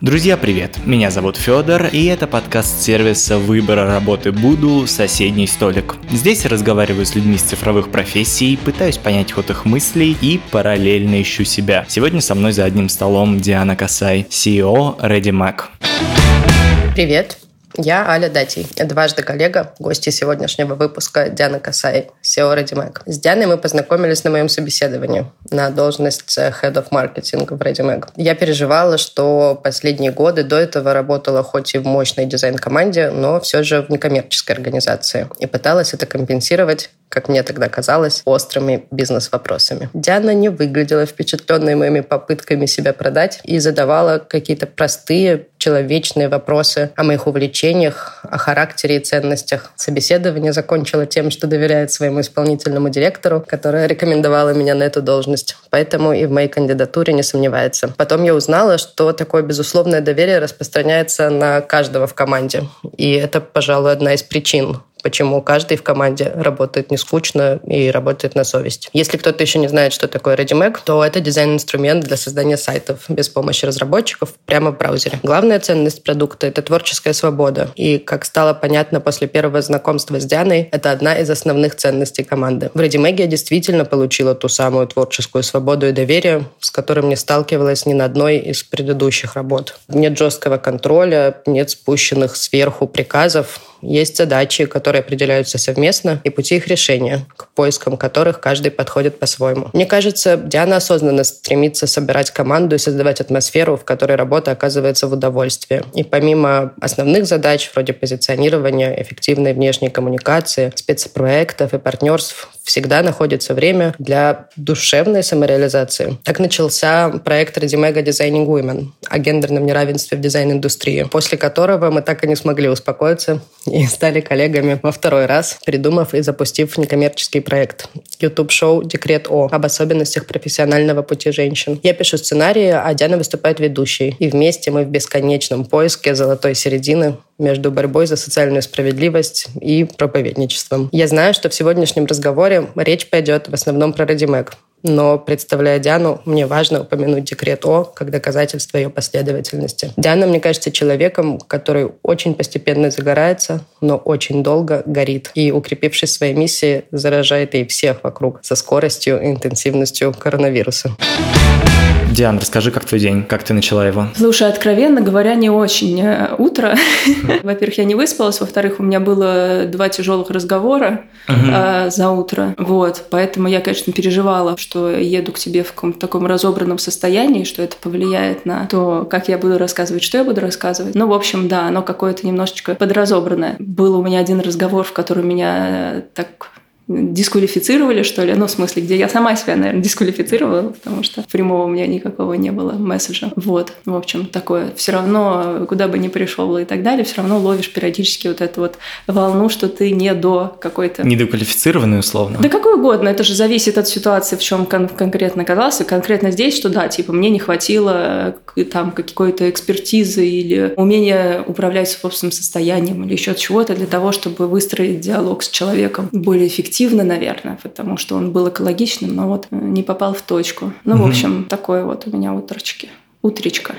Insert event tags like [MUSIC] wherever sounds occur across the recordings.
Друзья, привет! Меня зовут Федор, и это подкаст сервиса выбора работы Буду «Соседний столик». Здесь разговариваю с людьми из цифровых профессий, пытаюсь понять ход их мыслей и параллельно ищу себя. Сегодня со мной за одним столом Диана Касай, CEO ReadyMac. Привет! Я Аля Датий, дважды коллега, гости сегодняшнего выпуска Диана Касай, SEO ReadyMac. С Дианой мы познакомились на моем собеседовании на должность Head of Marketing в ReadyMac. Я переживала, что последние годы до этого работала хоть и в мощной дизайн-команде, но все же в некоммерческой организации и пыталась это компенсировать как мне тогда казалось, острыми бизнес-вопросами. Диана не выглядела впечатленной моими попытками себя продать и задавала какие-то простые человечные вопросы о моих увлечениях, о характере и ценностях. Собеседование закончила тем, что доверяет своему исполнительному директору, которая рекомендовала меня на эту должность. Поэтому и в моей кандидатуре не сомневается. Потом я узнала, что такое безусловное доверие распространяется на каждого в команде. И это, пожалуй, одна из причин, почему каждый в команде работает не скучно и работает на совесть. Если кто-то еще не знает, что такое ReadyMac, то это дизайн-инструмент для создания сайтов без помощи разработчиков прямо в браузере. Главная ценность продукта — это творческая свобода. И, как стало понятно после первого знакомства с Дианой, это одна из основных ценностей команды. В ReadyMac я действительно получила ту самую творческую свободу и доверие, с которым не сталкивалась ни на одной из предыдущих работ. Нет жесткого контроля, нет спущенных сверху приказов, есть задачи, которые определяются совместно, и пути их решения, к поискам которых каждый подходит по-своему. Мне кажется, Диана осознанно стремится собирать команду и создавать атмосферу, в которой работа оказывается в удовольствии. И помимо основных задач, вроде позиционирования, эффективной внешней коммуникации, спецпроектов и партнерств, всегда находится время для душевной самореализации. Так начался проект Радимега Designing Women о гендерном неравенстве в дизайн-индустрии, после которого мы так и не смогли успокоиться [LAUGHS] и стали коллегами во второй раз, придумав и запустив некоммерческий проект YouTube-шоу «Декрет О» об особенностях профессионального пути женщин. Я пишу сценарии, а Диана выступает ведущей. И вместе мы в бесконечном поиске золотой середины между борьбой за социальную справедливость и проповедничеством. Я знаю, что в сегодняшнем разговоре речь пойдет в основном про Радимек, но, представляя Диану, мне важно упомянуть декрет О как доказательство ее последовательности. Диана, мне кажется, человеком, который очень постепенно загорается, но очень долго горит. И, укрепившись в своей миссии, заражает и всех вокруг со скоростью и интенсивностью коронавируса. Диан, расскажи, как твой день, как ты начала его? Слушай, откровенно говоря, не очень э, утро. [LAUGHS] Во-первых, я не выспалась, во-вторых, у меня было два тяжелых разговора э, за утро, вот, поэтому я, конечно, переживала, что еду к тебе в каком-то таком разобранном состоянии, что это повлияет на то, как я буду рассказывать, что я буду рассказывать. Ну, в общем, да, оно какое-то немножечко подразобранное. Был у меня один разговор, в котором меня э, так дисквалифицировали, что ли, ну, в смысле, где я сама себя, наверное, дисквалифицировала, потому что прямого у меня никакого не было месседжа. Вот, в общем, такое. Все равно, куда бы ни пришел и так далее, все равно ловишь периодически вот эту вот волну, что ты не до какой-то... Недоквалифицированный, условно? Да какой угодно, это же зависит от ситуации, в чем кон- конкретно оказался. Конкретно здесь, что да, типа, мне не хватило там какой-то экспертизы или умения управлять собственным состоянием или еще чего-то для того, чтобы выстроить диалог с человеком более эффективно объективно, наверное, потому что он был экологичным, но вот не попал в точку. Ну, в общем, такое вот у меня утрочки. Утречка.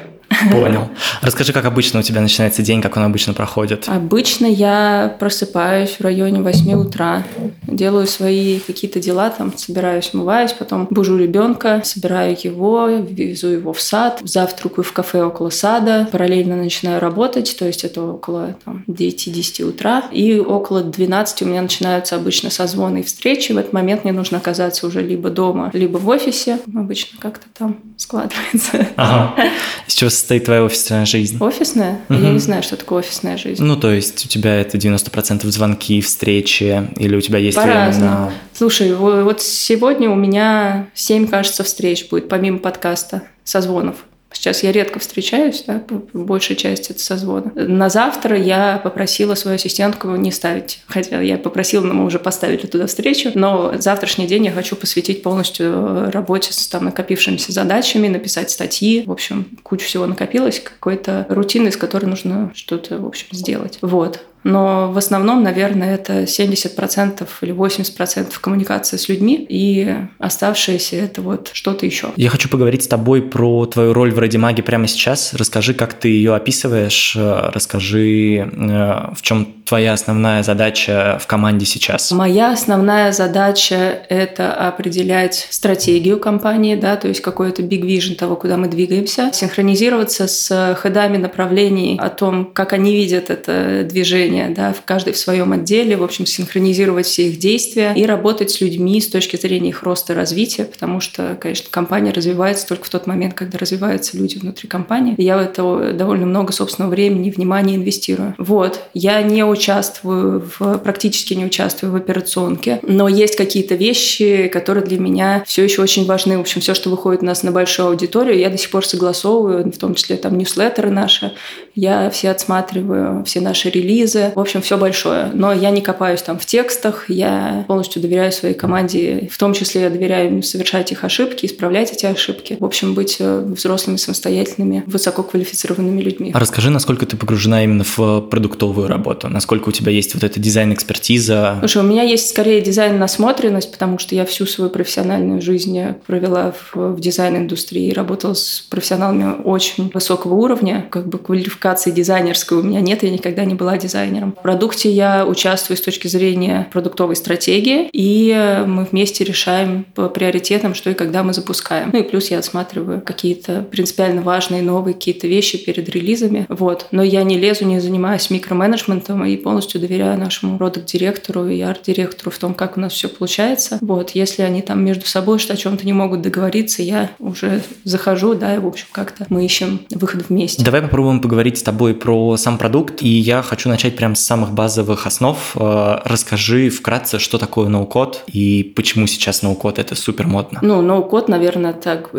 Понял. Расскажи, как обычно у тебя начинается день, как он обычно проходит? Обычно я просыпаюсь в районе 8 утра, делаю свои какие-то дела, там собираюсь, умываюсь, потом бужу ребенка, собираю его, везу его в сад, завтракаю в кафе около сада, параллельно начинаю работать, то есть это около там, 9-10 утра, и около 12 у меня начинаются обычно созвоны и встречи. В этот момент мне нужно оказаться уже либо дома, либо в офисе. Обычно как-то там складывается. Ага. Чего состоит твоя офисная жизнь? Офисная? Угу. Я не знаю, что такое офисная жизнь. Ну, то есть у тебя это 90% звонки, встречи, или у тебя есть По-разному. время на... Слушай, вот сегодня у меня 7, кажется, встреч будет, помимо подкаста, созвонов. Сейчас я редко встречаюсь, да, большая часть это созвона. На завтра я попросила свою ассистентку не ставить, хотя я попросила, но мы уже поставили туда встречу, но завтрашний день я хочу посвятить полностью работе с там накопившимися задачами, написать статьи, в общем, куча всего накопилось, какой-то рутины, из которой нужно что-то, в общем, сделать. Вот. Но в основном, наверное, это 70% или 80% коммуникации с людьми, и оставшееся это вот что-то еще. Я хочу поговорить с тобой про твою роль в Радимаге прямо сейчас. Расскажи, как ты ее описываешь, расскажи, э, в чем твоя основная задача в команде сейчас. Моя основная задача – это определять стратегию компании, да, то есть какой-то big vision того, куда мы двигаемся, синхронизироваться с ходами направлений о том, как они видят это движение, да, в каждой в своем отделе, в общем, синхронизировать все их действия и работать с людьми с точки зрения их роста и развития, потому что, конечно, компания развивается только в тот момент, когда развиваются люди внутри компании. И я в это довольно много собственного времени и внимания инвестирую. Вот. Я не участвую, в, практически не участвую в операционке, но есть какие-то вещи, которые для меня все еще очень важны. В общем, все, что выходит у нас на большую аудиторию, я до сих пор согласовываю, в том числе там ньюслеттеры наши, я все отсматриваю, все наши релизы. В общем, все большое. Но я не копаюсь там в текстах, я полностью доверяю своей команде. В том числе я доверяю им совершать их ошибки, исправлять эти ошибки. В общем, быть э, взрослыми, самостоятельными, высококвалифицированными людьми. А расскажи, насколько ты погружена именно в продуктовую работу? Насколько у тебя есть вот эта дизайн-экспертиза? Слушай, у меня есть скорее дизайн-насмотренность, потому что я всю свою профессиональную жизнь провела в, в дизайн-индустрии, работала с профессионалами очень высокого уровня, как бы квалификации дизайнерской у меня нет, я никогда не была дизайнером. В продукте я участвую с точки зрения продуктовой стратегии, и мы вместе решаем по приоритетам, что и когда мы запускаем. Ну и плюс я отсматриваю какие-то принципиально важные новые какие-то вещи перед релизами. Вот. Но я не лезу, не занимаюсь микроменеджментом и полностью доверяю нашему продукт-директору и арт-директору в том, как у нас все получается. Вот. Если они там между собой что о чем-то не могут договориться, я уже захожу, да, и, в общем, как-то мы ищем выход вместе. Давай попробуем поговорить с тобой про сам продукт, и я хочу начать прямо с самых базовых основ. Э, расскажи вкратце, что такое ноу-код и почему сейчас ноу-код это супер модно. Ну, ноу-код, наверное, так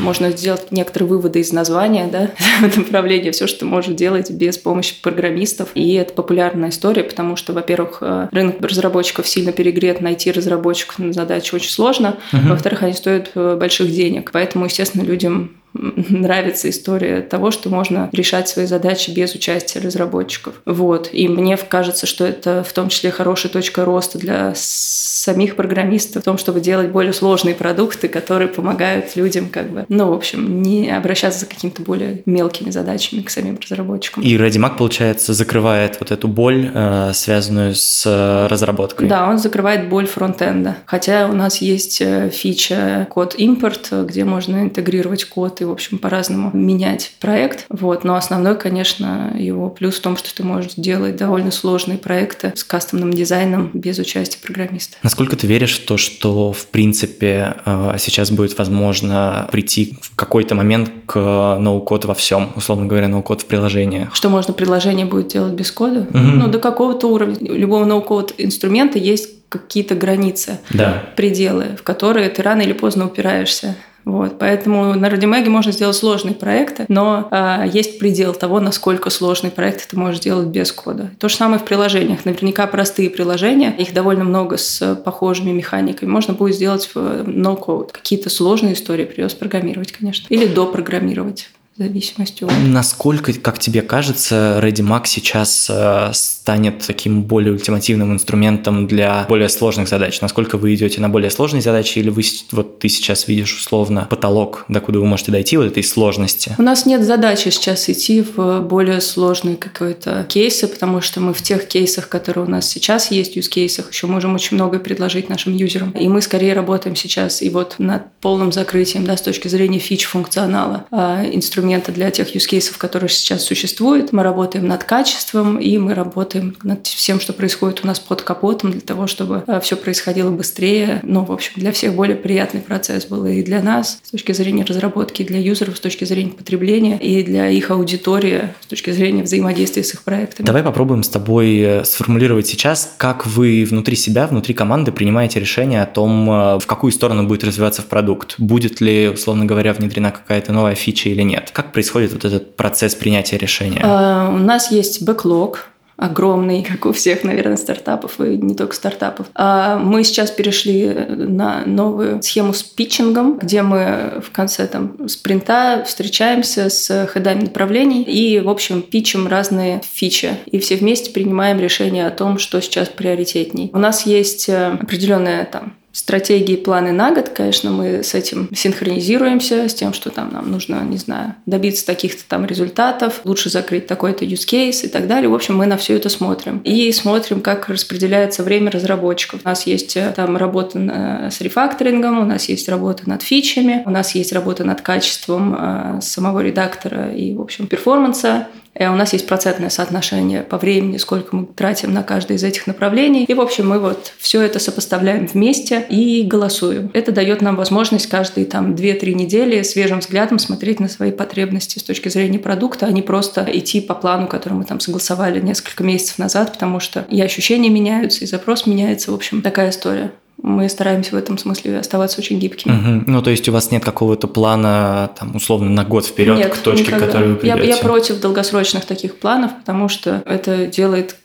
можно сделать некоторые выводы из названия, да, [LAUGHS] в этом направлении. Все, что может делать без помощи программистов. И это популярная история, потому что, во-первых, э, рынок разработчиков сильно перегрет, найти разработчиков на задачу очень сложно. Угу. Во-вторых, они стоят э, больших денег. Поэтому, естественно, людям [LAUGHS] нравится история того, что можно решать свои задачи без участия разработчиков. Вот. И мне кажется, что это в том числе хорошая точка роста для самих программистов в том, чтобы делать более сложные продукты, которые помогают людям как бы, ну, в общем, не обращаться за какими-то более мелкими задачами к самим разработчикам. И ReadyMac, получается, закрывает вот эту боль, э, связанную с э, разработкой. Да, он закрывает боль фронтенда. Хотя у нас есть э, фича код импорт, где можно интегрировать код и, в общем, по-разному менять проект. Вот. Но основной, конечно, его плюс в том, что ты можешь делать довольно сложные проекты с кастомным дизайном без участия программиста. Насколько ты веришь в то, что, в принципе, э, сейчас будет возможно прийти в какой-то момент к ноу-код во всем, условно говоря, ноу-код в приложениях? Что можно приложение будет делать без кода? Угу. Ну, до какого-то уровня. У любого ноу-код инструмента есть какие-то границы, да. пределы, в которые ты рано или поздно упираешься. Вот, поэтому на Радимеге можно сделать сложные проекты, но э, есть предел того, насколько сложный проект ты можешь делать без кода. То же самое в приложениях. Наверняка простые приложения, их довольно много с похожими механиками, можно будет сделать в no-code. Какие-то сложные истории придется программировать, конечно. Или допрограммировать зависимостью. Насколько, как тебе кажется, ReadyMac сейчас э, станет таким более ультимативным инструментом для более сложных задач? Насколько вы идете на более сложные задачи, или вы вот ты сейчас видишь условно потолок, до куда вы можете дойти вот этой сложности? У нас нет задачи сейчас идти в более сложные какие-то кейсы, потому что мы в тех кейсах, которые у нас сейчас есть, use кейсах, еще можем очень многое предложить нашим юзерам. И мы скорее работаем сейчас и вот над полным закрытием, да, с точки зрения фич функционала а, инструмента инструменты для тех cases, которые сейчас существуют. Мы работаем над качеством, и мы работаем над всем, что происходит у нас под капотом, для того, чтобы э, все происходило быстрее. Ну, в общем, для всех более приятный процесс был и для нас с точки зрения разработки, и для юзеров с точки зрения потребления, и для их аудитории с точки зрения взаимодействия с их проектами. Давай попробуем с тобой э, сформулировать сейчас, как вы внутри себя, внутри команды принимаете решение о том, э, в какую сторону будет развиваться продукт. Будет ли, условно говоря, внедрена какая-то новая фича или нет. Как происходит вот этот процесс принятия решения? Uh, у нас есть бэклог, огромный, как у всех, наверное, стартапов и не только стартапов. А мы сейчас перешли на новую схему с питчингом, где мы в конце там спринта встречаемся с ходами направлений и, в общем, питчим разные фичи. И все вместе принимаем решение о том, что сейчас приоритетней. У нас есть э, определенная там стратегии, планы на год, конечно, мы с этим синхронизируемся, с тем, что там нам нужно, не знаю, добиться таких-то там результатов, лучше закрыть такой-то use case и так далее. В общем, мы на все это смотрим. И смотрим, как распределяется время разработчиков. У нас есть э, там работа с рефакторингом, у нас есть работа над фичами, у нас есть работа над качеством э, самого редактора и, в общем, перформанса. Э, у нас есть процентное соотношение по времени, сколько мы тратим на каждое из этих направлений. И, в общем, мы вот все это сопоставляем вместе и голосуем. Это дает нам возможность каждые там 2-3 недели свежим взглядом смотреть на свои потребности с точки зрения продукта, а не просто идти по плану, который мы там согласовали несколько месяцев назад, потому что и ощущения меняются, и запрос меняется. В общем, такая история мы стараемся в этом смысле оставаться очень гибкими. Угу. Ну, то есть у вас нет какого-то плана, там, условно, на год вперед нет, к точке, никогда. к которой вы придете? Я, я против долгосрочных таких планов, потому что это делает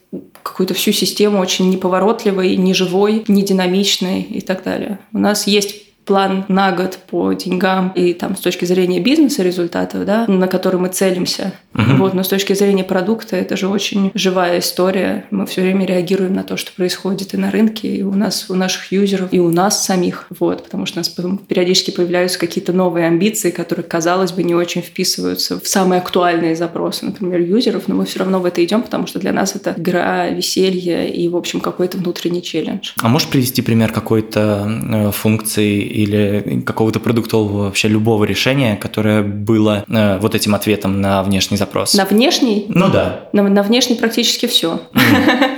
какую-то всю систему очень неповоротливой, неживой, нединамичной и так далее. У нас есть план на год по деньгам и там с точки зрения бизнеса результатов, да, на который мы целимся. Угу. Вот, но с точки зрения продукта это же очень живая история. Мы все время реагируем на то, что происходит и на рынке, и у нас, у наших юзеров, и у нас самих. Вот, потому что у нас периодически появляются какие-то новые амбиции, которые, казалось бы, не очень вписываются в самые актуальные запросы, например, юзеров, но мы все равно в это идем, потому что для нас это игра, веселье и, в общем, какой-то внутренний челлендж. А можешь привести пример какой-то э, функции или какого-то продуктового вообще любого решения, которое было э, вот этим ответом на внешний запрос? На внешний? Ну да. На, на внешний практически все.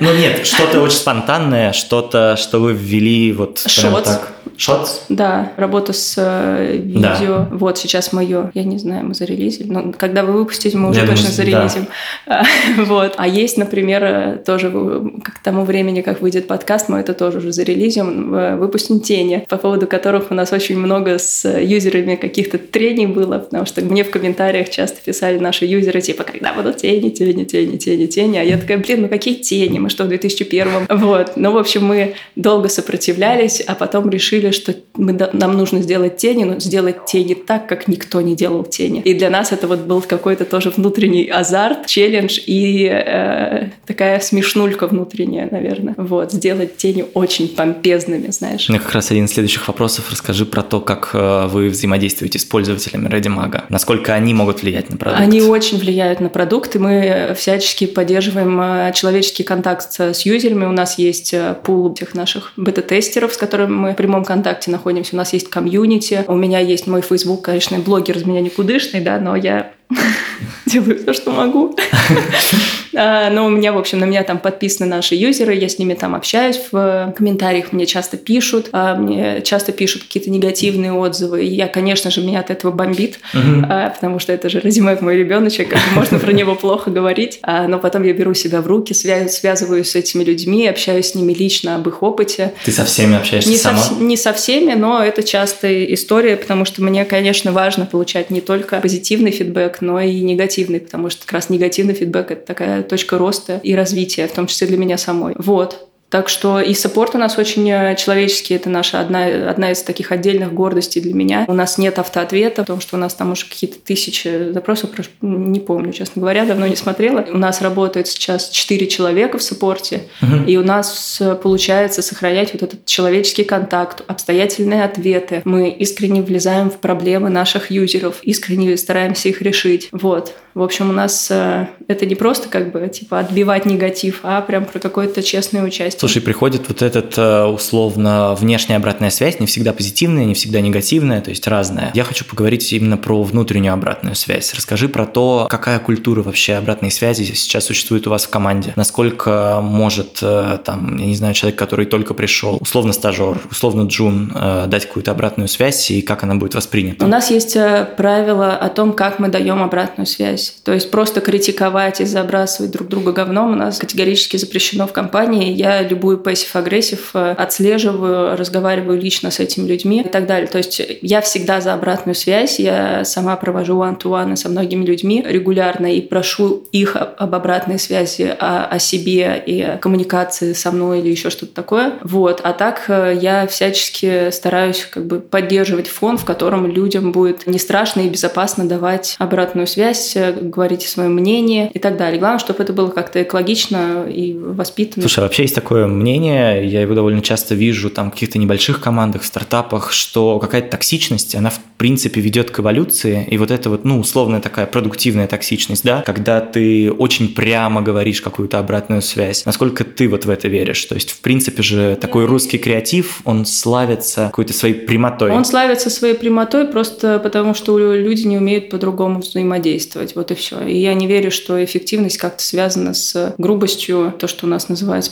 Ну нет, что-то очень спонтанное, что-то, что вы ввели вот прям так. Шотс? Да, работа с э, видео. Да. Вот сейчас мое, я не знаю, мы зарелизили. Но когда вы выпустите, мы уже я точно думаю, зарелизим. Да. [LAUGHS] вот. А есть, например, э, тоже к тому времени, как выйдет подкаст, мы это тоже уже зарелизим, выпустим тени, по поводу которых у нас очень много с юзерами каких-то трений было, потому что мне в комментариях часто писали наши юзеры, типа, когда будут тени, тени, тени, тени, тени. А я такая, блин, ну какие тени? Мы что, в 2001 Вот. Ну, в общем, мы долго сопротивлялись, а потом решили решили, что мы, нам нужно сделать тени, но сделать тени так, как никто не делал тени. И для нас это вот был какой-то тоже внутренний азарт, челлендж и э, такая смешнулька внутренняя, наверное. Вот, сделать тени очень помпезными, знаешь. Ну, как раз один из следующих вопросов. Расскажи про то, как э, вы взаимодействуете с пользователями ReadyMag. Насколько они могут влиять на продукт? Они очень влияют на продукт, и мы всячески поддерживаем э, человеческий контакт с юзерами. У нас есть э, пул тех наших бета-тестеров, с которыми мы в прямом ВКонтакте находимся, у нас есть комьюнити, у меня есть мой Facebook, конечно, блогер из меня никудышный, да, но я [LAUGHS] делаю все, что могу. [LAUGHS] А, но у меня, в общем, на меня там подписаны наши юзеры, я с ними там общаюсь в комментариях, мне часто пишут, а, мне часто пишут какие-то негативные отзывы. И я, конечно же, меня от этого бомбит, а, потому что это же Разимаев мой ребеночек, можно про него плохо говорить. Но потом я беру себя в руки, связываюсь с этими людьми, общаюсь с ними лично об их опыте. Ты со всеми общаешься не сама? Со, не со всеми, но это частая история, потому что мне, конечно, важно получать не только позитивный фидбэк, но и негативный, потому что как раз негативный фидбэк – это такая точка роста и развития, в том числе для меня самой. Вот. Так что и саппорт у нас очень э, человеческий. Это наша одна, одна из таких отдельных гордостей для меня. У нас нет автоответа, потому что у нас там уже какие-то тысячи запросов, не помню, честно говоря, давно не смотрела. У нас работает сейчас 4 человека в саппорте, угу. и у нас э, получается сохранять вот этот человеческий контакт, обстоятельные ответы. Мы искренне влезаем в проблемы наших юзеров, искренне стараемся их решить. Вот. В общем, у нас э, это не просто как бы типа отбивать негатив, а прям про какое-то честное участие. Слушай, приходит вот этот э, условно внешняя обратная связь, не всегда позитивная, не всегда негативная, то есть разная. Я хочу поговорить именно про внутреннюю обратную связь. Расскажи про то, какая культура вообще обратной связи сейчас существует у вас в команде. Насколько может э, там, я не знаю, человек, который только пришел, условно стажер, условно джун, дать какую-то обратную связь и как она будет воспринята? У нас есть правило о том, как мы даем обратную связь. То есть просто критиковать и забрасывать друг друга говном у нас категорически запрещено в компании. Я любую passive-aggressive э, отслеживаю, разговариваю лично с этими людьми и так далее. То есть я всегда за обратную связь, я сама провожу one-to-one со многими людьми регулярно и прошу их об обратной связи о, о себе и коммуникации со мной или еще что-то такое. Вот. А так э, я всячески стараюсь как бы поддерживать фон, в котором людям будет не страшно и безопасно давать обратную связь, э, говорить о своем мнении и так далее. Главное, чтобы это было как-то экологично и воспитанно. Слушай, а вообще есть такое мнение, я его довольно часто вижу там в каких-то небольших командах, стартапах, что какая-то токсичность, она в принципе ведет к эволюции, и вот это вот, ну, условная такая продуктивная токсичность, да, когда ты очень прямо говоришь какую-то обратную связь. Насколько ты вот в это веришь? То есть, в принципе же, такой русский креатив, он славится какой-то своей прямотой. Он славится своей прямотой просто потому, что люди не умеют по-другому взаимодействовать, вот и все. И я не верю, что эффективность как-то связана с грубостью, то, что у нас называется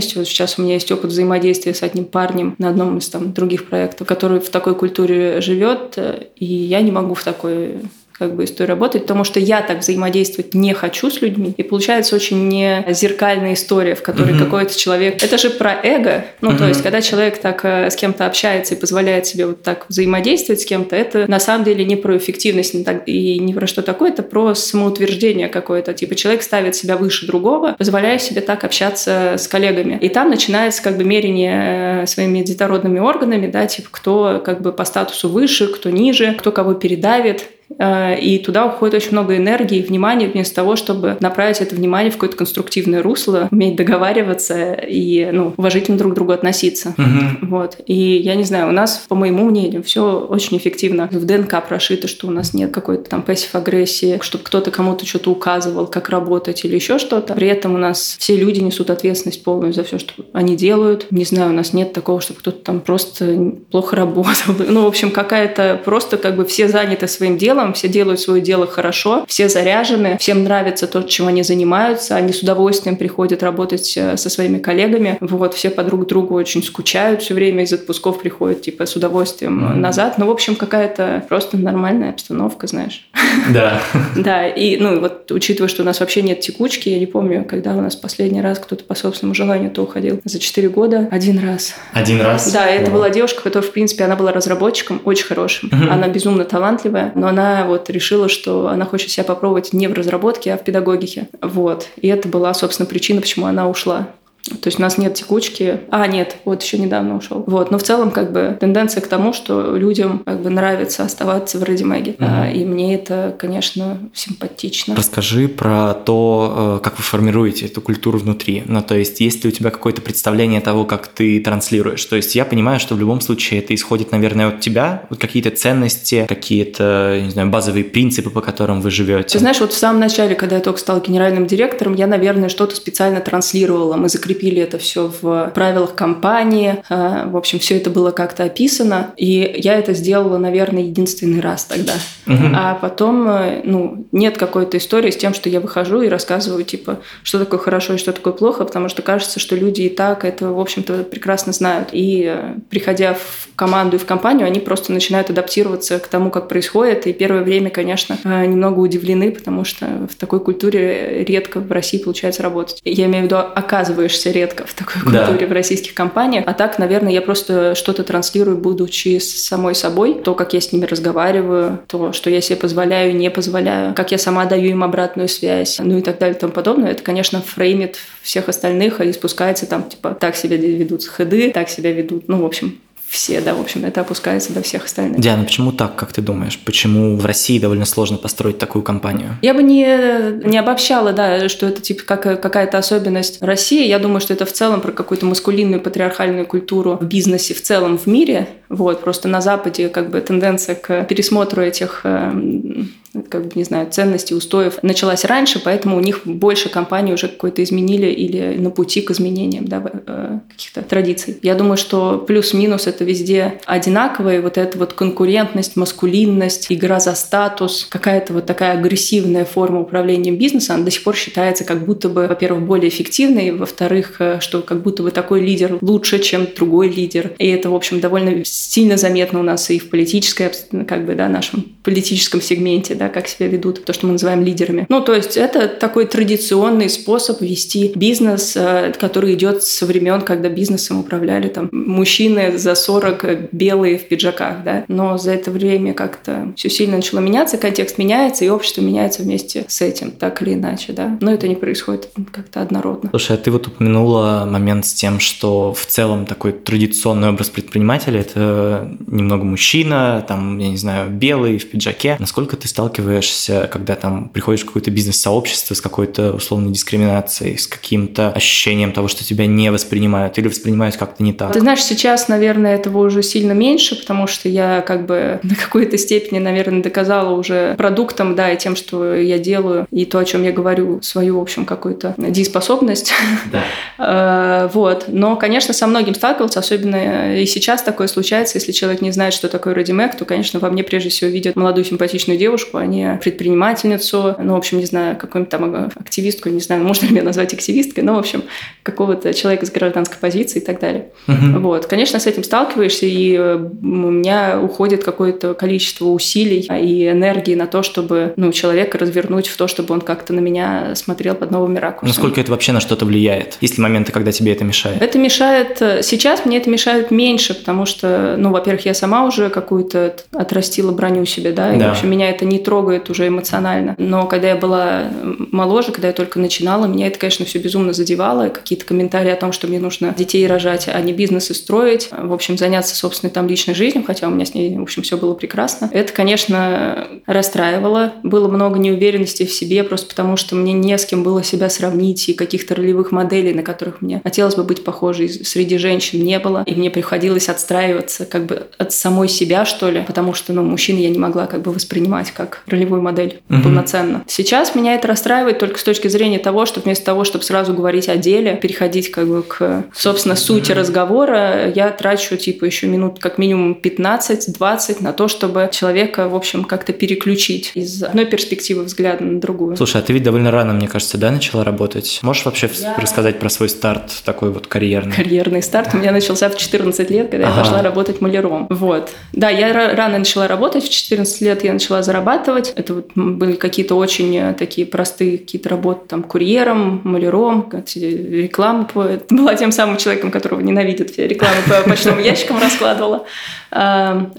прямолинейностью. Вот сейчас у меня есть опыт взаимодействия с одним парнем на одном из там других проектов, который в такой культуре живет, и я не могу в такой как бы историю работать, потому что я так взаимодействовать не хочу с людьми. И получается очень не зеркальная история, в которой mm-hmm. какой-то человек... Это же про эго. Ну, mm-hmm. то есть, когда человек так э, с кем-то общается и позволяет себе вот так взаимодействовать с кем-то, это на самом деле не про эффективность и не про что такое, это про самоутверждение какое-то. Типа человек ставит себя выше другого, позволяя себе так общаться с коллегами. И там начинается как бы мерение э, своими детородными органами, да, типа кто как бы по статусу выше, кто ниже, кто кого передавит. Э, и туда уходит очень много энергии и внимания вместо того, чтобы направить это внимание в какое-то конструктивное русло, уметь договариваться и ну, уважительно друг к другу относиться. Угу. Вот. И я не знаю, у нас, по моему мнению, все очень эффективно. В ДНК прошито, что у нас нет какой-то там пассив-агрессии, чтобы кто-то кому-то что-то указывал, как работать или еще что-то. При этом у нас все люди несут ответственность полную за все, что они делают. Не знаю, у нас нет такого, чтобы кто-то там просто плохо работал. [LAUGHS] Ну, в общем, какая-то просто как бы все заняты своим делом, делом, все делают свое дело хорошо, все заряжены, всем нравится то, чем они занимаются, они с удовольствием приходят работать э, со своими коллегами, вот, все по друг другу очень скучают все время, из отпусков приходят, типа, с удовольствием mm-hmm. назад, ну, в общем, какая-то просто нормальная обстановка, знаешь. [LAUGHS] Да. [LAUGHS] Да, и, ну, вот, учитывая, что у нас вообще нет текучки, я не помню, когда у нас последний раз кто-то по собственному желанию то уходил. За 4 года один раз. Один раз? Да, это была девушка, которая, в принципе, она была разработчиком, очень хорошим. Она безумно талантливая, но она вот решила, что она хочет себя попробовать не в разработке, а в педагогике. Вот. И это была, собственно, причина, почему она ушла. То есть у нас нет текучки. А, нет, вот еще недавно ушел. Вот. Но в целом как бы тенденция к тому, что людям как бы нравится оставаться в Радимеге. Угу. А, и мне это, конечно, симпатично. Расскажи про то, э, как вы формируете эту культуру внутри. Ну, то есть есть ли у тебя какое-то представление того, как ты транслируешь? То есть я понимаю, что в любом случае это исходит, наверное, от тебя, вот какие-то ценности, какие-то, не знаю, базовые принципы, по которым вы живете. Ты знаешь, вот в самом начале, когда я только стала генеральным директором, я, наверное, что-то специально транслировала. Мы закрепили закрепили это все в правилах компании. А, в общем, все это было как-то описано. И я это сделала, наверное, единственный раз тогда. Угу. А потом, э, ну, нет какой-то истории с тем, что я выхожу и рассказываю, типа, что такое хорошо и что такое плохо, потому что кажется, что люди и так это, в общем-то, прекрасно знают. И э, приходя в команду и в компанию, они просто начинают адаптироваться к тому, как происходит. И первое время, конечно, э, немного удивлены, потому что в такой культуре редко в России получается работать. Я имею в виду, оказываешься встречаешься редко в такой культуре да. в российских компаниях. А так, наверное, я просто что-то транслирую, будучи самой собой. То, как я с ними разговариваю, то, что я себе позволяю, не позволяю, как я сама даю им обратную связь, ну и так далее и тому подобное. Это, конечно, фреймит всех остальных и спускается там, типа, так себя ведут хеды, так себя ведут, ну, в общем, все, да, в общем, это опускается до всех остальных. Диана, почему так, как ты думаешь? Почему в России довольно сложно построить такую компанию? Я бы не, не обобщала, да, что это типа как, какая-то особенность России. Я думаю, что это в целом про какую-то маскулинную патриархальную культуру в бизнесе в целом в мире. Вот, просто на Западе как бы тенденция к пересмотру этих эм, как бы, не знаю, ценностей, устоев началась раньше, поэтому у них больше компаний уже какой-то изменили или на пути к изменениям да, э, каких-то традиций. Я думаю, что плюс-минус это везде одинаково, и вот эта вот конкурентность, маскулинность, игра за статус, какая-то вот такая агрессивная форма управления бизнесом, она до сих пор считается как будто бы, во-первых, более эффективной, во-вторых, э, что как будто бы такой лидер лучше, чем другой лидер. И это, в общем, довольно сильно заметно у нас и в политической, как бы, да, нашем политическом сегменте, да, как себя ведут, то, что мы называем лидерами. Ну, то есть это такой традиционный способ вести бизнес, э, который идет со времен, когда бизнесом управляли там мужчины за 40 э, белые в пиджаках, да. Но за это время как-то все сильно начало меняться, контекст меняется, и общество меняется вместе с этим, так или иначе, да. Но это не происходит как-то однородно. Слушай, а ты вот упомянула момент с тем, что в целом такой традиционный образ предпринимателя – это немного мужчина, там, я не знаю, белый, в пиджаке. Насколько ты сталкиваешься, когда там приходишь в какое-то бизнес-сообщество с какой-то условной дискриминацией, с каким-то ощущением того, что тебя не воспринимают или воспринимают как-то не так? Ты знаешь, сейчас, наверное, этого уже сильно меньше, потому что я как бы [LAUGHS] на какой-то степени, наверное, доказала уже продуктом, да, и тем, что я делаю, и то, о чем я говорю, свою, в общем, какую-то дееспособность. Да. Э, [LAUGHS] вот. Но, конечно, со многим сталкивался, особенно и сейчас такое случается, если человек не знает, что такое Родимек, то, конечно, во мне прежде всего видят молодую симпатичную девушку, а не предпринимательницу, ну, в общем, не знаю, какую-нибудь там активистку, не знаю, [LAUGHS] можно ли меня назвать активисткой, но, в общем, какого-то человека с гражданской позиции и так далее. Угу. Вот. Конечно, с этим сталкиваешься, и э, у меня уходит какое-то количество усилий и энергии на то, чтобы ну, человека развернуть в то, чтобы он как-то на меня смотрел под новыми ракурсами. Насколько это вообще на что-то влияет? Есть ли моменты, когда тебе это мешает? Это мешает... Э, сейчас мне это мешает меньше, потому что, ну, во-первых, я сама уже какую-то отрастила броню себе, да, и, да. в общем, меня это не трогает уже эмоционально. Но когда я была моложе, когда я только начинала, меня это, конечно, все безумно задевало. Какие-то комментарии о том, что мне нужно детей рожать, а не бизнесы строить. В общем, заняться собственной там личной жизнью, хотя у меня с ней, в общем, все было прекрасно. Это, конечно, расстраивало. Было много неуверенности в себе, просто потому что мне не с кем было себя сравнить, и каких-то ролевых моделей, на которых мне хотелось бы быть похожей, среди женщин не было. И мне приходилось отстраиваться как бы от самой себя, что ли, потому что, ну, мужчин я не могла как бы воспринимать как ролевую модель угу. полноценно. Сейчас меня это расстраивает только с точки зрения того, что вместо того, чтобы сразу говорить о деле, переходить как бы к, собственно, сути разговора, я трачу типа еще минут как минимум 15-20 на то, чтобы человека, в общем, как-то переключить из одной перспективы взгляда на другую. Слушай, а ты ведь довольно рано, мне кажется, да, начала работать? Можешь вообще я... рассказать про свой старт такой вот карьерный? Карьерный старт у меня начался в 14 лет, когда ага. я пошла работать маляром. Вот. Да, я рано начала работать, в 14 лет я начала зарабатывать. Это вот были какие-то очень э, такие простые какие-то работы, там, курьером, маляром, реклама. [LAUGHS] Была тем самым человеком, которого ненавидят все рекламы по почтовым [LAUGHS] ящикам раскладывала.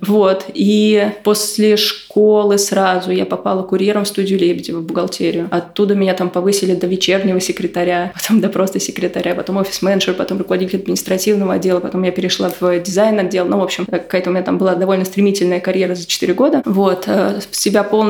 Вот. И после школы сразу я попала курьером в студию Лебедева в бухгалтерию. Оттуда меня там повысили до вечернего секретаря, [LAUGHS] потом до просто секретаря, потом офис-менеджер, потом руководитель административного отдела, потом я перешла в дизайн-отдел. Ну, в общем, какая-то у меня там была довольно стремительная карьера за 4 года. Вот. Э, себя полностью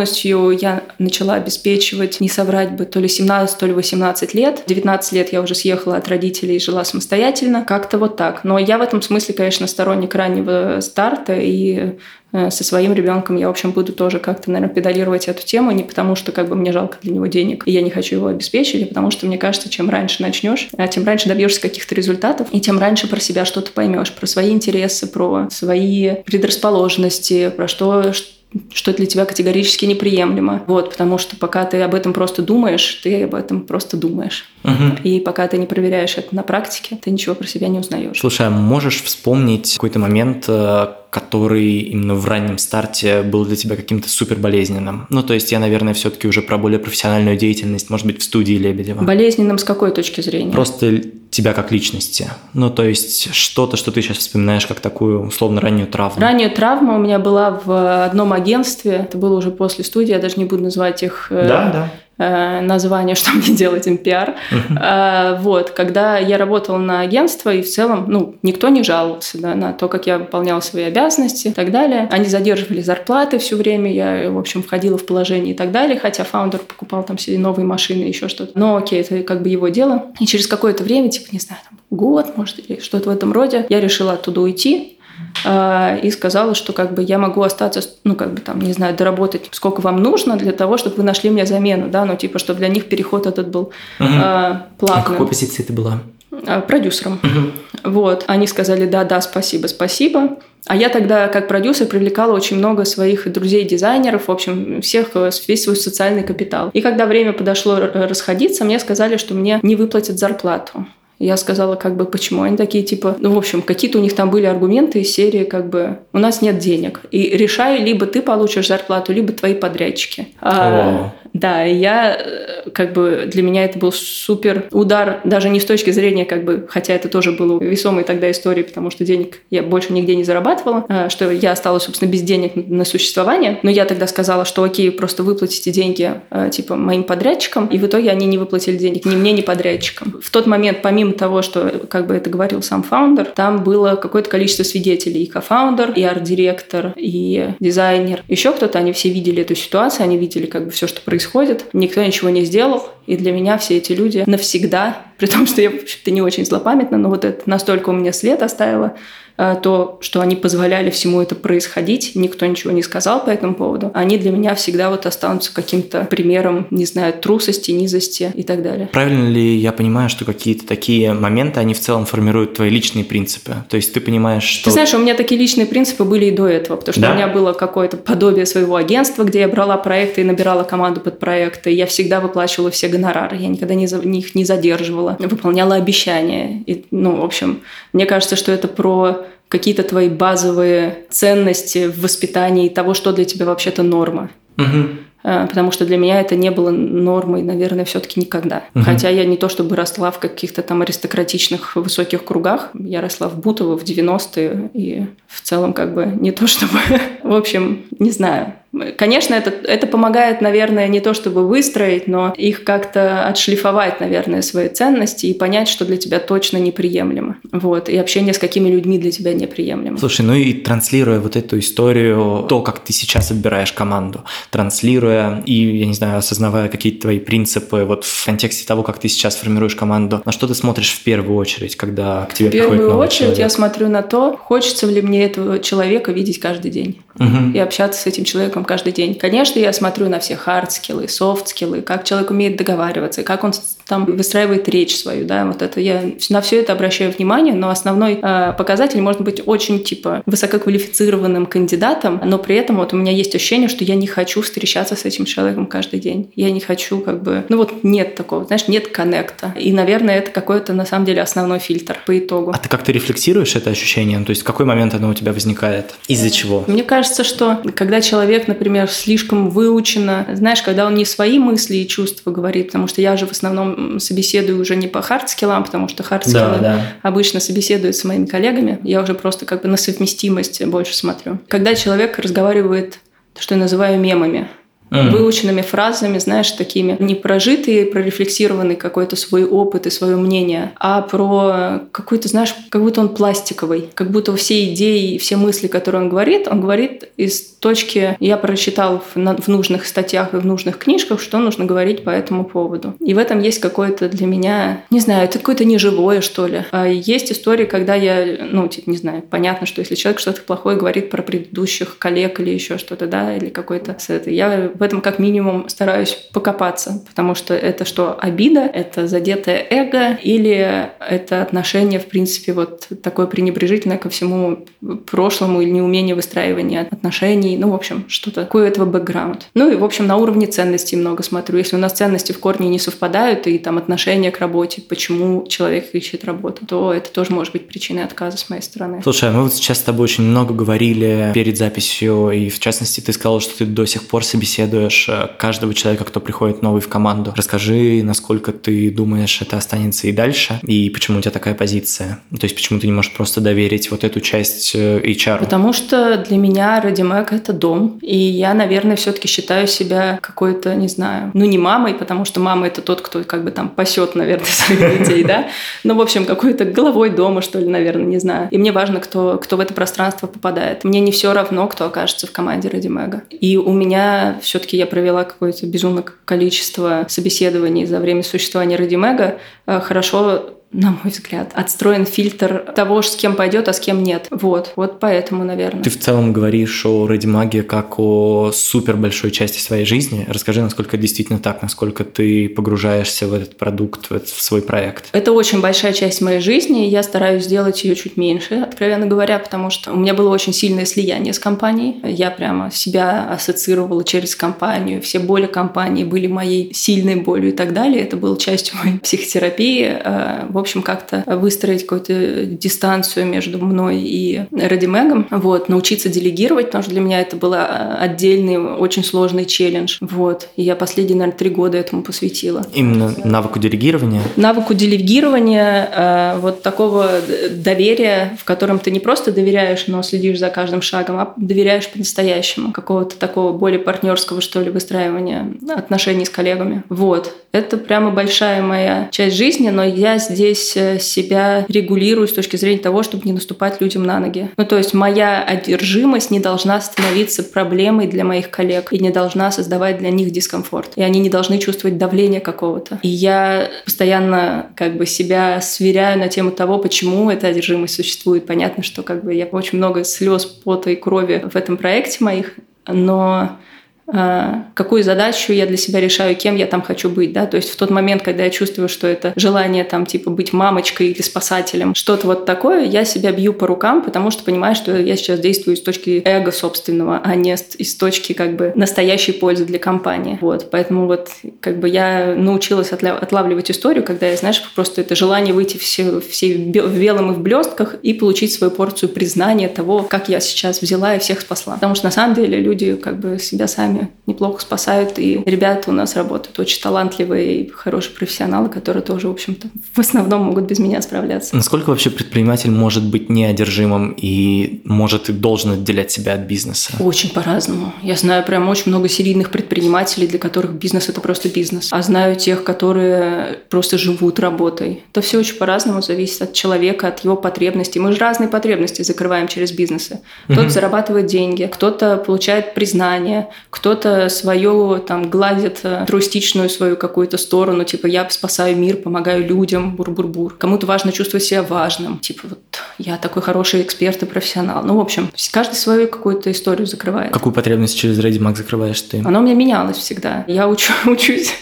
я начала обеспечивать, не соврать бы, то ли 17, то ли 18 лет. 19 лет я уже съехала от родителей и жила самостоятельно. Как-то вот так. Но я в этом смысле, конечно, сторонник раннего старта, и э, со своим ребенком я, в общем, буду тоже как-то, наверное, педалировать эту тему, не потому что как бы мне жалко для него денег, и я не хочу его обеспечить, а потому что мне кажется, чем раньше начнешь, э, тем раньше добьешься каких-то результатов, и тем раньше про себя что-то поймешь, про свои интересы, про свои предрасположенности, про что, что для тебя категорически неприемлемо. Вот, потому что пока ты об этом просто думаешь, ты об этом просто думаешь. Угу. И пока ты не проверяешь это на практике, ты ничего про себя не узнаешь. Слушай, а можешь вспомнить какой-то момент, э, который именно в раннем старте был для тебя каким-то супер болезненным? Ну, то есть я, наверное, все-таки уже про более профессиональную деятельность, может быть, в студии Лебедева. Болезненным с какой точки зрения? Просто тебя как личности. Ну, то есть что-то, что ты сейчас вспоминаешь как такую условно раннюю травму. Раннюю травму у меня была в одном агентстве. Это было уже после студии, я даже не буду называть их э, да, да. Э, название, [LAUGHS] что мне делать им пиар. Uh-huh. Вот, когда я работала на агентство, и в целом, ну, никто не жаловался да, на то, как я выполняла свои обязанности и так далее. Они задерживали зарплаты все время, я, в общем, входила в положение и так далее, хотя фаундер покупал там себе новые машины, еще что-то. Но окей, это как бы его дело. И через какое-то время, типа, не знаю, там, год, может, или что-то в этом роде, я решила оттуда уйти, и сказала, что как бы я могу остаться, ну, как бы там, не знаю, доработать, сколько вам нужно для того, чтобы вы нашли мне замену, да, ну, типа, чтобы для них переход этот был угу. э, платным. А какой позиции ты была? А, продюсером. Угу. Вот. Они сказали, да, да, спасибо, спасибо. А я тогда, как продюсер, привлекала очень много своих друзей-дизайнеров, в общем, всех, э, весь свой социальный капитал. И когда время подошло расходиться, мне сказали, что мне не выплатят зарплату. Я сказала, как бы, почему. Они такие, типа, ну, в общем, какие-то у них там были аргументы из серии, как бы, у нас нет денег. И решай, либо ты получишь зарплату, либо твои подрядчики. А, да, я, э, как бы, для меня это был супер удар, даже не с точки зрения, как бы, хотя это тоже было весомой тогда историей, потому что денег я больше нигде не зарабатывала, а, что я осталась, собственно, без денег на существование. Но я тогда сказала, что окей, просто выплатите деньги, а, типа, моим подрядчикам, и в итоге они не выплатили денег ни мне, ни подрядчикам. В тот момент, помимо того, что, как бы это говорил сам фаундер, там было какое-то количество свидетелей, и кофаундер, и арт-директор, и дизайнер, еще кто-то, они все видели эту ситуацию, они видели как бы все, что происходит. Никто ничего не сделал, и для меня все эти люди навсегда, при том, что я вообще-то не очень злопамятна, но вот это настолько у меня след оставило, то, что они позволяли всему это происходить, никто ничего не сказал по этому поводу, они для меня всегда вот останутся каким-то примером, не знаю, трусости, низости и так далее. Правильно ли я понимаю, что какие-то такие моменты, они в целом формируют твои личные принципы? То есть ты понимаешь, что... Ты знаешь, у меня такие личные принципы были и до этого, потому что да? у меня было какое-то подобие своего агентства, где я брала проекты и набирала команду под проекты, я всегда выплачивала все гонорары, я никогда не за... них не задерживала, выполняла обещания. И, ну, в общем, мне кажется, что это про какие-то твои базовые ценности в воспитании того, что для тебя вообще-то норма. Угу. Потому что для меня это не было нормой, наверное, все-таки никогда. Угу. Хотя я не то чтобы росла в каких-то там аристократичных высоких кругах. Я росла в Бутово в 90-е. И в целом как бы не то чтобы... [LAUGHS] в общем, не знаю. Конечно, это, это помогает, наверное, не то чтобы выстроить, но их как-то отшлифовать, наверное, свои ценности и понять, что для тебя точно неприемлемо. Вот. И общение с какими людьми для тебя неприемлемо. Слушай, ну и транслируя вот эту историю, то, как ты сейчас отбираешь команду, транслируя и, я не знаю, осознавая какие-то твои принципы вот в контексте того, как ты сейчас формируешь команду, на что ты смотришь в первую очередь, когда к тебе в приходит В первую очередь человек? я смотрю на то, хочется ли мне этого человека видеть каждый день угу. и общаться с этим человеком человеком каждый день. Конечно, я смотрю на все хард-скиллы, софт-скиллы, как человек умеет договариваться, как он там выстраивает речь свою, да, вот это я на все это обращаю внимание, но основной э, показатель может быть очень типа высококвалифицированным кандидатом, но при этом вот у меня есть ощущение, что я не хочу встречаться с этим человеком каждый день. Я не хочу как бы, ну вот нет такого, знаешь, нет коннекта. И, наверное, это какой-то на самом деле основной фильтр по итогу. А ты как-то рефлексируешь это ощущение? Ну, то есть в какой момент оно у тебя возникает? Из-за чего? Мне кажется, что когда человек, например, слишком выучено, знаешь, когда он не свои мысли и чувства говорит, потому что я же в основном собеседую уже не по хардскиллам, потому что хардскиллы да, да. обычно собеседуют с моими коллегами, я уже просто как бы на совместимость больше смотрю. Когда человек разговаривает, что я называю мемами, mm. выученными фразами, знаешь, такими не прожитые, прорефлексированный какой-то свой опыт и свое мнение, а про какой-то, знаешь, как будто он пластиковый, как будто все идеи, все мысли, которые он говорит, он говорит из точки я прочитал в, в нужных статьях и в нужных книжках, что нужно говорить по этому поводу. И в этом есть какое-то для меня, не знаю, это какое-то неживое, что ли. А есть истории, когда я, ну, типа, не знаю, понятно, что если человек что-то плохое говорит про предыдущих коллег или еще что-то, да, или какой-то я в этом как минимум стараюсь покопаться, потому что это что, обида, это задетое эго или это отношение, в принципе, вот такое пренебрежительное ко всему прошлому или неумение выстраивания отношений ну, в общем, что-то такое этого бэкграунд. Ну и, в общем, на уровне ценностей много смотрю. Если у нас ценности в корне не совпадают, и там отношение к работе, почему человек ищет работу, то это тоже может быть причиной отказа с моей стороны. Слушай, а мы вот сейчас с тобой очень много говорили перед записью, и в частности ты сказал, что ты до сих пор собеседуешь э, каждого человека, кто приходит новый в команду. Расскажи, насколько ты думаешь, это останется и дальше, и почему у тебя такая позиция? То есть почему ты не можешь просто доверить вот эту часть э, HR? Потому что для меня Радимэк это дом. И я, наверное, все-таки считаю себя какой-то, не знаю, ну не мамой, потому что мама это тот, кто как бы там пасет, наверное, [LAUGHS] своих детей, да. Ну, в общем, какой-то головой дома, что ли, наверное, не знаю. И мне важно, кто, кто в это пространство попадает. Мне не все равно, кто окажется в команде Ради Мега. И у меня все-таки я провела какое-то безумное количество собеседований за время существования Ради Мега. Э, хорошо на мой взгляд, отстроен фильтр того, с кем пойдет, а с кем нет. Вот, вот поэтому, наверное. Ты в целом говоришь о Ради Магии как о супер большой части своей жизни. Расскажи, насколько действительно так, насколько ты погружаешься в этот продукт, в, этот, в свой проект. Это очень большая часть моей жизни, и я стараюсь сделать ее чуть меньше, откровенно говоря, потому что у меня было очень сильное слияние с компанией. Я прямо себя ассоциировала через компанию. Все боли компании были моей сильной болью и так далее. Это было частью моей психотерапии. В общем, как-то выстроить какую-то дистанцию между мной и Радимегом, вот, научиться делегировать, потому что для меня это был отдельный, очень сложный челлендж, вот, и я последние, наверное, три года этому посвятила. Именно навыку делегирования? Навыку делегирования, э, вот такого доверия, в котором ты не просто доверяешь, но следишь за каждым шагом, а доверяешь по-настоящему, какого-то такого более партнерского, что ли, выстраивания отношений с коллегами. Вот. Это прямо большая моя часть жизни, но я здесь э, себя регулирую с точки зрения того, чтобы не наступать людям на ноги. Ну, то есть моя одержимость не должна становиться проблемой для моих коллег и не должна создавать для них дискомфорт. И они не должны чувствовать давление какого-то. И я постоянно как бы себя сверяю на тему того, почему эта одержимость существует. Понятно, что как бы я очень много слез, пота и крови в этом проекте моих, но какую задачу я для себя решаю, кем я там хочу быть, да, то есть в тот момент, когда я чувствую, что это желание там типа быть мамочкой или спасателем, что-то вот такое, я себя бью по рукам, потому что понимаю, что я сейчас действую с точки эго собственного, а не из точки как бы настоящей пользы для компании, вот, поэтому вот как бы я научилась отлавливать историю, когда я, знаешь, просто это желание выйти все, все в белом и в блестках и получить свою порцию признания того, как я сейчас взяла и всех спасла, потому что на самом деле люди как бы себя сами неплохо спасают, и ребята у нас работают очень талантливые и хорошие профессионалы, которые тоже, в общем-то, в основном могут без меня справляться. Насколько вообще предприниматель может быть неодержимым и может и должен отделять себя от бизнеса? Очень по-разному. Я знаю прям очень много серийных предпринимателей, для которых бизнес – это просто бизнес. А знаю тех, которые просто живут работой. Это все очень по-разному зависит от человека, от его потребностей. Мы же разные потребности закрываем через бизнесы. Кто-то угу. зарабатывает деньги, кто-то получает признание, кто кто-то свою там гладит э, трустичную свою какую-то сторону, типа я спасаю мир, помогаю людям, бур-бур-бур. Кому-то важно чувствовать себя важным, типа вот я такой хороший эксперт и профессионал. Ну, в общем, каждый свою какую-то историю закрывает. Какую потребность через ReadyMag закрываешь ты? Она у меня менялась всегда. Я учу, [LAUGHS] учусь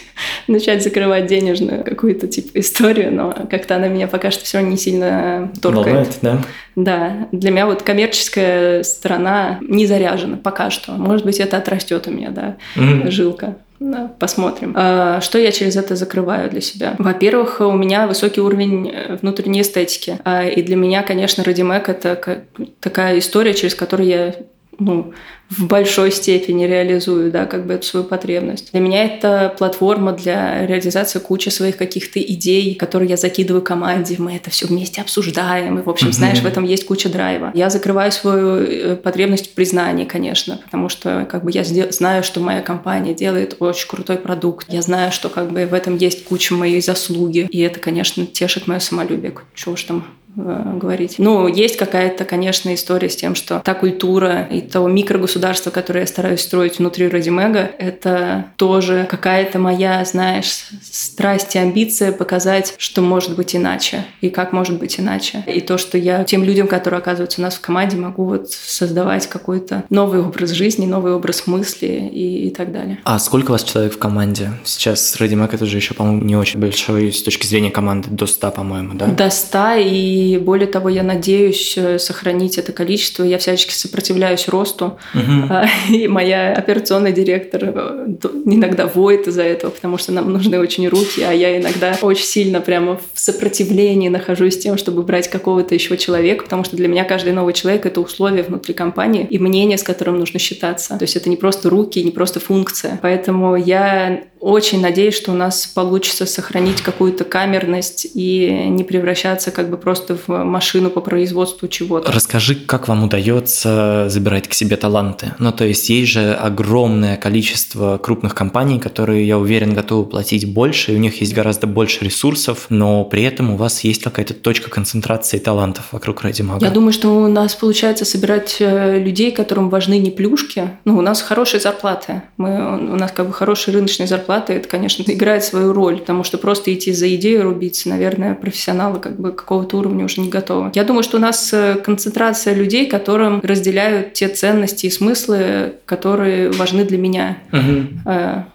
начать закрывать денежную какую-то типа историю, но как-то она меня пока что все равно не сильно торкает. Волнует, да? Да. Для меня вот коммерческая сторона не заряжена пока что. Может быть, это отрастет у меня, да, mm-hmm. жилка. Да, посмотрим. А, что я через это закрываю для себя? Во-первых, у меня высокий уровень э, внутренней эстетики. А, и для меня, конечно, Радимек – это такая история, через которую я ну, в большой степени реализую, да, как бы эту свою потребность. Для меня это платформа для реализации кучи своих каких-то идей, которые я закидываю команде, мы это все вместе обсуждаем, и, в общем, знаешь, в этом есть куча драйва. Я закрываю свою э, потребность в признании, конечно, потому что, как бы, я знаю, что моя компания делает очень крутой продукт, я знаю, что, как бы, в этом есть куча моей заслуги, и это, конечно, тешит мое самолюбие, чего уж там говорить. Ну, есть какая-то, конечно, история с тем, что та культура и то микрогосударство, которое я стараюсь строить внутри Радимега, это тоже какая-то моя, знаешь, страсть и амбиция показать, что может быть иначе и как может быть иначе. И то, что я тем людям, которые оказываются у нас в команде, могу вот создавать какой-то новый образ жизни, новый образ мысли и, и так далее. А сколько у вас человек в команде? Сейчас Радимег это же еще, по-моему, не очень большой с точки зрения команды, до 100, по-моему, да? До 100 и и более того, я надеюсь э, сохранить это количество. Я всячески сопротивляюсь росту. Угу. [LAUGHS] И моя операционный директор э, иногда воет из-за этого, потому что нам нужны очень руки, а я иногда очень сильно прямо в сопротивлении нахожусь тем, чтобы брать какого-то еще человека, потому что для меня каждый новый человек — это условие внутри компании и мнение, с которым нужно считаться. То есть это не просто руки, не просто функция. Поэтому я очень надеюсь, что у нас получится сохранить какую-то камерность и не превращаться как бы просто в машину по производству чего-то. Расскажи, как вам удается забирать к себе таланты? Ну, то есть есть же огромное количество крупных компаний, которые, я уверен, готовы платить больше, и у них есть гораздо больше ресурсов, но при этом у вас есть какая-то точка концентрации талантов вокруг Радимага. Я думаю, что у нас получается собирать э, людей, которым важны не плюшки. Ну, у нас хорошие зарплаты. Мы, у нас как бы хорошие рыночные зарплаты это, конечно, играет свою роль, потому что просто идти за идею рубиться, наверное, профессионалы как бы какого-то уровня уже не готовы. Я думаю, что у нас э, концентрация людей, которым разделяют те ценности и смыслы, которые важны для меня. Угу.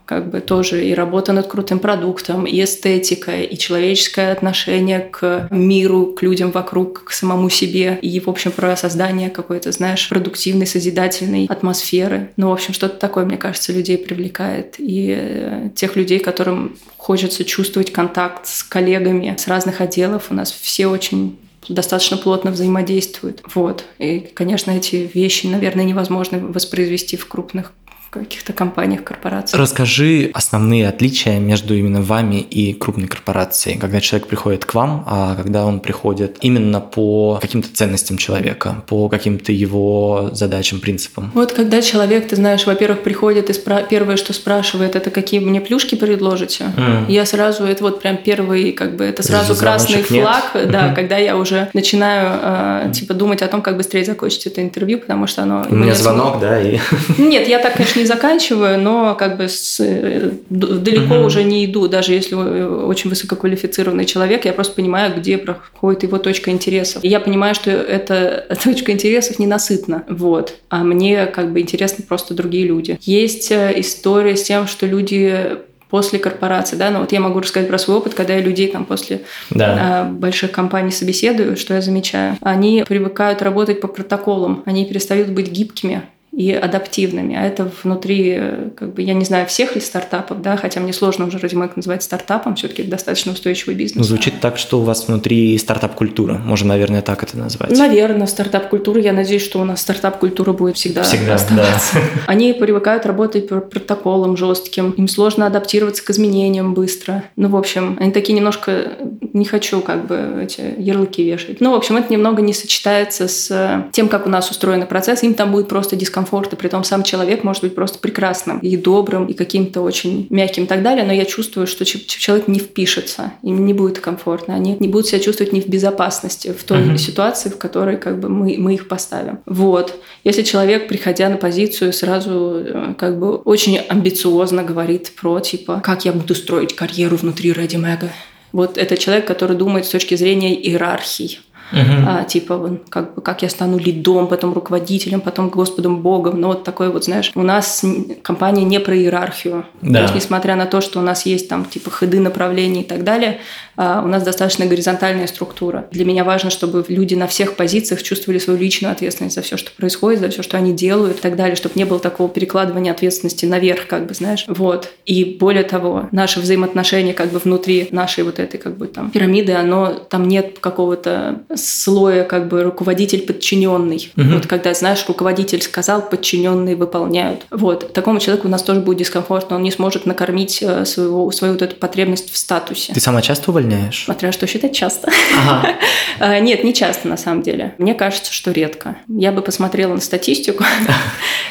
Как бы тоже и работа над крутым продуктом, и эстетика, и человеческое отношение к миру, к людям вокруг, к самому себе, и, в общем, про создание какой-то, знаешь, продуктивной, созидательной атмосферы. Ну, в общем, что-то такое, мне кажется, людей привлекает. И э, тех людей, которым хочется чувствовать контакт с коллегами с разных отделов. У нас все очень достаточно плотно взаимодействуют. Вот. И, конечно, эти вещи, наверное, невозможно воспроизвести в крупных каких-то компаниях, корпорациях. Расскажи основные отличия между именно вами и крупной корпорацией, когда человек приходит к вам, а когда он приходит именно по каким-то ценностям человека, по каким-то его задачам, принципам. Вот когда человек, ты знаешь, во-первых, приходит и спра- первое, что спрашивает, это какие мне плюшки предложите, mm. я сразу, это вот прям первый, как бы, это сразу красный флаг, нет. [LAUGHS] да, когда я уже начинаю, э, типа, думать о том, как быстрее закончить это интервью, потому что оно... У меня звонок, да, и... Нет, я так, конечно, не заканчиваю, но как бы с, э, далеко угу. уже не иду, даже если очень высококвалифицированный человек, я просто понимаю, где проходит его точка интересов. И я понимаю, что эта [LAUGHS] точка интересов ненасытна, вот. А мне как бы интересны просто другие люди. Есть э, история с тем, что люди после корпорации, да, но вот я могу рассказать про свой опыт, когда я людей там после да. а, больших компаний собеседую, что я замечаю, они привыкают работать по протоколам, они перестают быть гибкими, и адаптивными. А это внутри, как бы, я не знаю, всех ли стартапов, да, хотя мне сложно уже Радимэк называть стартапом, все-таки достаточно устойчивый бизнес. Ну, звучит так, что у вас внутри стартап-культура, можно, наверное, так это назвать. Наверное, стартап-культура, я надеюсь, что у нас стартап-культура будет всегда, всегда оставаться. Да. Они привыкают работать по протоколам жестким, им сложно адаптироваться к изменениям быстро. Ну, в общем, они такие немножко, не хочу как бы эти ярлыки вешать. Ну, в общем, это немного не сочетается с тем, как у нас устроен процесс, им там будет просто дискомфорт комфорта, при том сам человек может быть просто прекрасным и добрым, и каким-то очень мягким и так далее, но я чувствую, что человек не впишется, им не будет комфортно, они не будут себя чувствовать не в безопасности в той uh-huh. ситуации, в которой как бы мы, мы их поставим. Вот. Если человек, приходя на позицию, сразу э, как бы очень амбициозно говорит про, типа, как я буду строить карьеру внутри Ready Mega, вот это человек, который думает с точки зрения иерархий. Uh-huh. А, типа, как, бы, как я стану лидом, потом руководителем, потом Господом Богом. Ну, вот такой вот, знаешь, у нас компания не про иерархию. Да. То есть, несмотря на то, что у нас есть там, типа, ходы направлений и так далее, у нас достаточно горизонтальная структура. Для меня важно, чтобы люди на всех позициях чувствовали свою личную ответственность за все, что происходит, за все, что они делают и так далее, чтобы не было такого перекладывания ответственности наверх, как бы, знаешь. Вот. И более того, наши взаимоотношения как бы внутри нашей вот этой как бы там пирамиды, оно там нет какого-то слоя как бы руководитель-подчиненный. Угу. Вот когда, знаешь, руководитель сказал, подчиненные выполняют. Вот. Такому человеку у нас тоже будет дискомфортно, он не сможет накормить э, своего, свою вот эту потребность в статусе. Ты сама часто увольняешь? Смотря что считать часто. Ага. [LAUGHS] А, нет, не часто на самом деле. Мне кажется, что редко. Я бы посмотрела на статистику. [LAUGHS]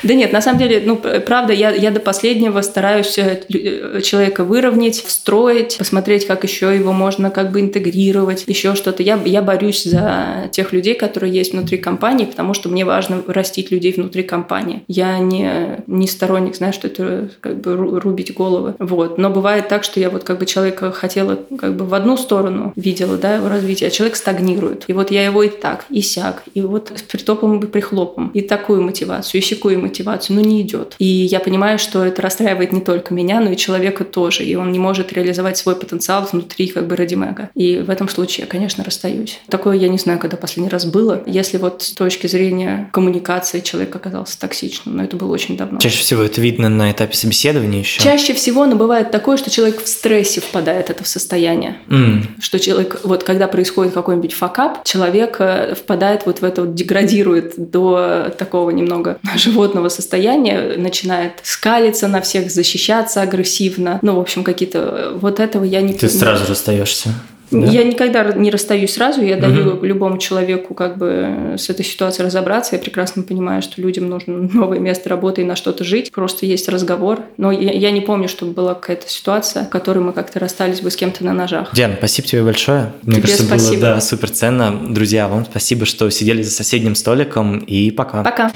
Да нет, на самом деле, ну, правда, я, я до последнего стараюсь э, э, человека выровнять, встроить, посмотреть, как еще его можно как бы интегрировать, еще что-то. Я, я борюсь за тех людей, которые есть внутри компании, потому что мне важно растить людей внутри компании. Я не, не сторонник, знаешь, что это как бы рубить головы. Вот. Но бывает так, что я вот как бы человека хотела как бы в одну сторону видела, да, его развитие, а человек стагнирует. И вот я его и так, и сяк, и вот с притопом и прихлопом, и такую мотивацию, и сякую мотивацию, но не идет. И я понимаю, что это расстраивает не только меня, но и человека тоже, и он не может реализовать свой потенциал внутри как бы радимега. И в этом случае я, конечно, расстаюсь. Такое я не знаю, когда последний раз было. Если вот с точки зрения коммуникации человек оказался токсичным, но это было очень давно. Чаще всего это видно на этапе собеседования еще? Чаще всего, но бывает такое, что человек в стрессе впадает это в состояние. Mm. Что человек, вот когда происходит какой-нибудь факап, человек э, впадает вот в это, вот, деградирует до такого немного [LAUGHS] животного состояния, начинает скалиться на всех, защищаться агрессивно. Ну, в общем, какие-то... Э, вот этого я не... Ты сразу расстаешься? Да? Я никогда не расстаюсь сразу, я даю угу. любому человеку как бы с этой ситуацией разобраться. Я прекрасно понимаю, что людям нужно [LAUGHS] новое место работы и на что-то жить. Просто есть разговор. Но я, я не помню, чтобы была какая-то ситуация, в которой мы как-то расстались бы с кем-то на ножах. Диана, спасибо тебе большое. Мне тебе кажется, спасибо. было да, супер ценно. Друзья, вам спасибо, что сидели за соседним столиком. И пока. Пока.